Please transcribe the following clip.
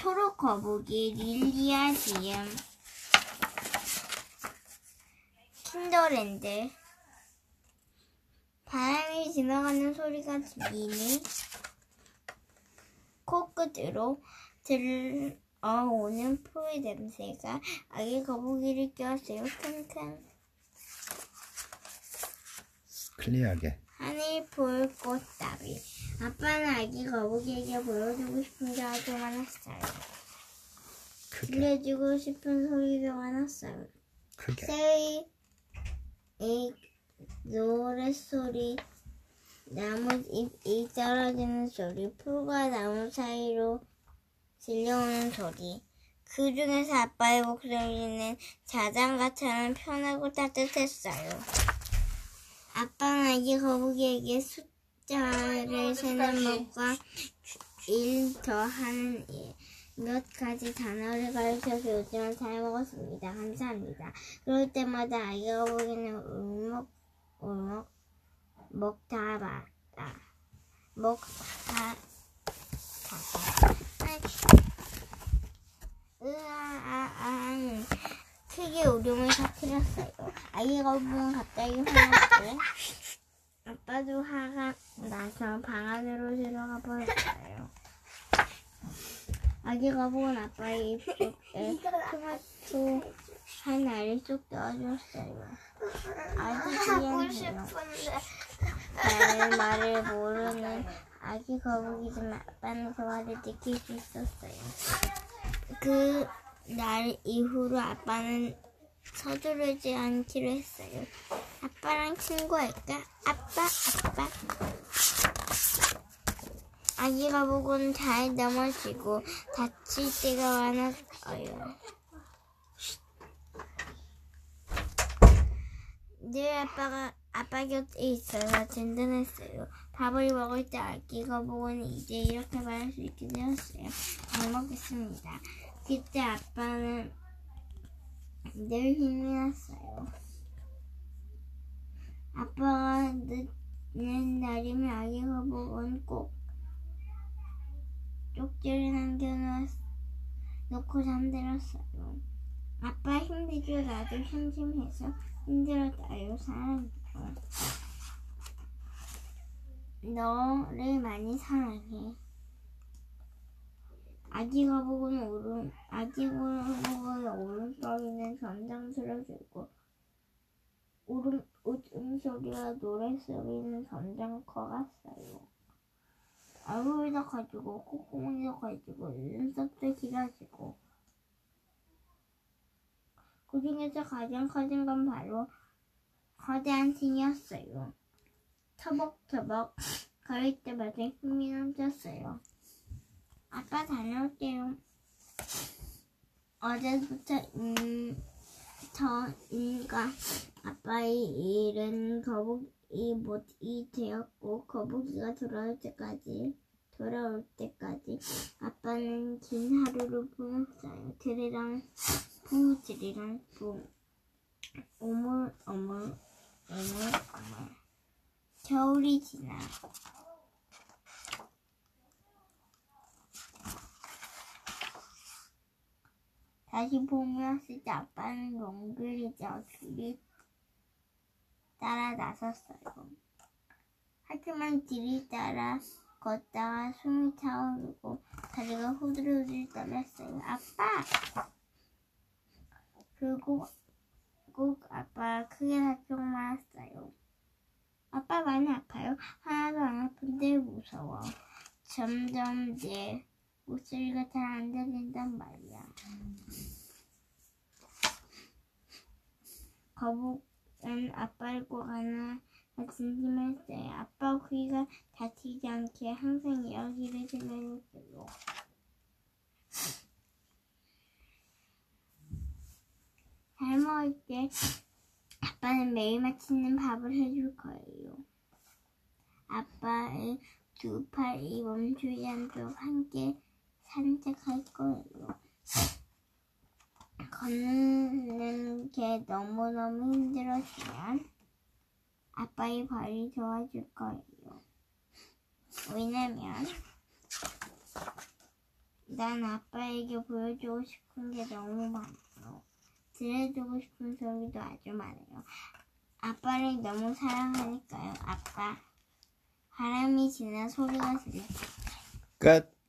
초록 거북이 릴리아 지음 킨더랜드 바람이 지나가는 소리가 들리니 코끝으로 들어오는 풀의 냄새가 아기 거북이를 깨웠어요. 큰 클리어하게. 하늘 볼 꽃다비. 아빠는 아기 거북이에게 보여주고 싶은 게 아주 많았어요. 크게. 들려주고 싶은 소리도 많았어요. 새의 이 노랫소리, 나무 잎이 떨어지는 소리, 풀과 나무 사이로 들려오는 소리. 그 중에서 아빠의 목소리는 자장가처럼 편하고 따뜻했어요. 아빠는 아기 거북이에게 숫 자를 세는 법과 일 더하는 일. 몇 가지 단어를 가르쳐서 요즘은 잘 먹었습니다. 감사합니다. 그럴 때마다 아기 거북이는 울먹, 울먹, 먹다바다. 먹다, 다다. 으아아아. 크게 울음을 터뜨렸어요. 아기 거북이는 갑자기 화났어요. 아빠도 화가 나서 방 안으로 들어가 버렸어요. 아기 거북은 아빠의 입속에 토마토 하나를 쏙 넣어줬어요. 아주 귀여워요. 나는 말을 모르는 아기 거북이지만 아빠는 그 말을 느낄 수 있었어요. 그 날 이후로 아빠는 서두르지 않기로 했어요. 아빠랑 친구할까? 아빠, 아빠. 아기 거북은 잘 넘어지고 다칠 때가 많았어요. 늘 아빠가 아빠 곁에 있어서 든든했어요. 밥을 먹을 때 아기 거북은 이제 이렇게 말할 수 있게 되었어요. 잘 먹겠습니다. 그때 아빠는 늘 힘이 났어요. 아빠가 늦는 날이면 아기 거북은 꼭 쪽지를 남겨놓고 잠들었어요. 아빠 힘들죠? 나도 심심해서 힘들었어요. 사랑해요. 너를 많이 사랑해. 아기 거북은 오른 아기 거북의 울음소리는 점점 줄어들고 울음 웃음소리와 노랫소리는 점점 커갔어요. 얼굴도 커지고 콧구멍도 커지고 눈썹도 길어지고 그 중에서 가장 커진 건 바로 거대한 신이었어요. 터벅터벅 걸을 때마다 힘이 넘쳤어요. 아빠 다녀올게요. 어제부터 음, 저인가 아빠의 일은 거북이 못이 되었고 거북이가 돌아올 때까지 돌아올 때까지 아빠는 긴 하루를 보냈어요. 드리랑 푸 드리랑 푸 오물 오물 오물 오물 겨울이 지나 다시 왔을 때 아빠는 롱글리저 길이 따라 나섰어요. 하지만 길이 따라 걷다가 숨이 차오르고 다리가 후들후들 떨렸어요. 아빠! 그리고 꼭 아빠가 크게 다치고 말았어요. 아빠 많이 아파요? 하나도 안 아픈데 무서워. 점점 내 목소리가 잘 안 들린단 말이야. 거북은 아빠를 꼭 안아 진심했어요. 아빠 귀가 다치지 않게 항상 이야기를 들려줬어요. 잘 먹을 때 아빠는 매일 맛있는 밥을 해줄 거예요. 아빠의 두 팔이 멈추지 않도록 함께 산책할 거예요. 걷는 게 너무너무 힘들어지면 아빠의 발이 도와줄 거예요. 왜냐면 난 아빠에게 보여주고 싶은 게 너무 많아요. 들려주고 싶은 소리도 아주 많아요. 아빠를 너무 사랑하니까요. 아빠, 바람이 지나 소리가 들려. 끝.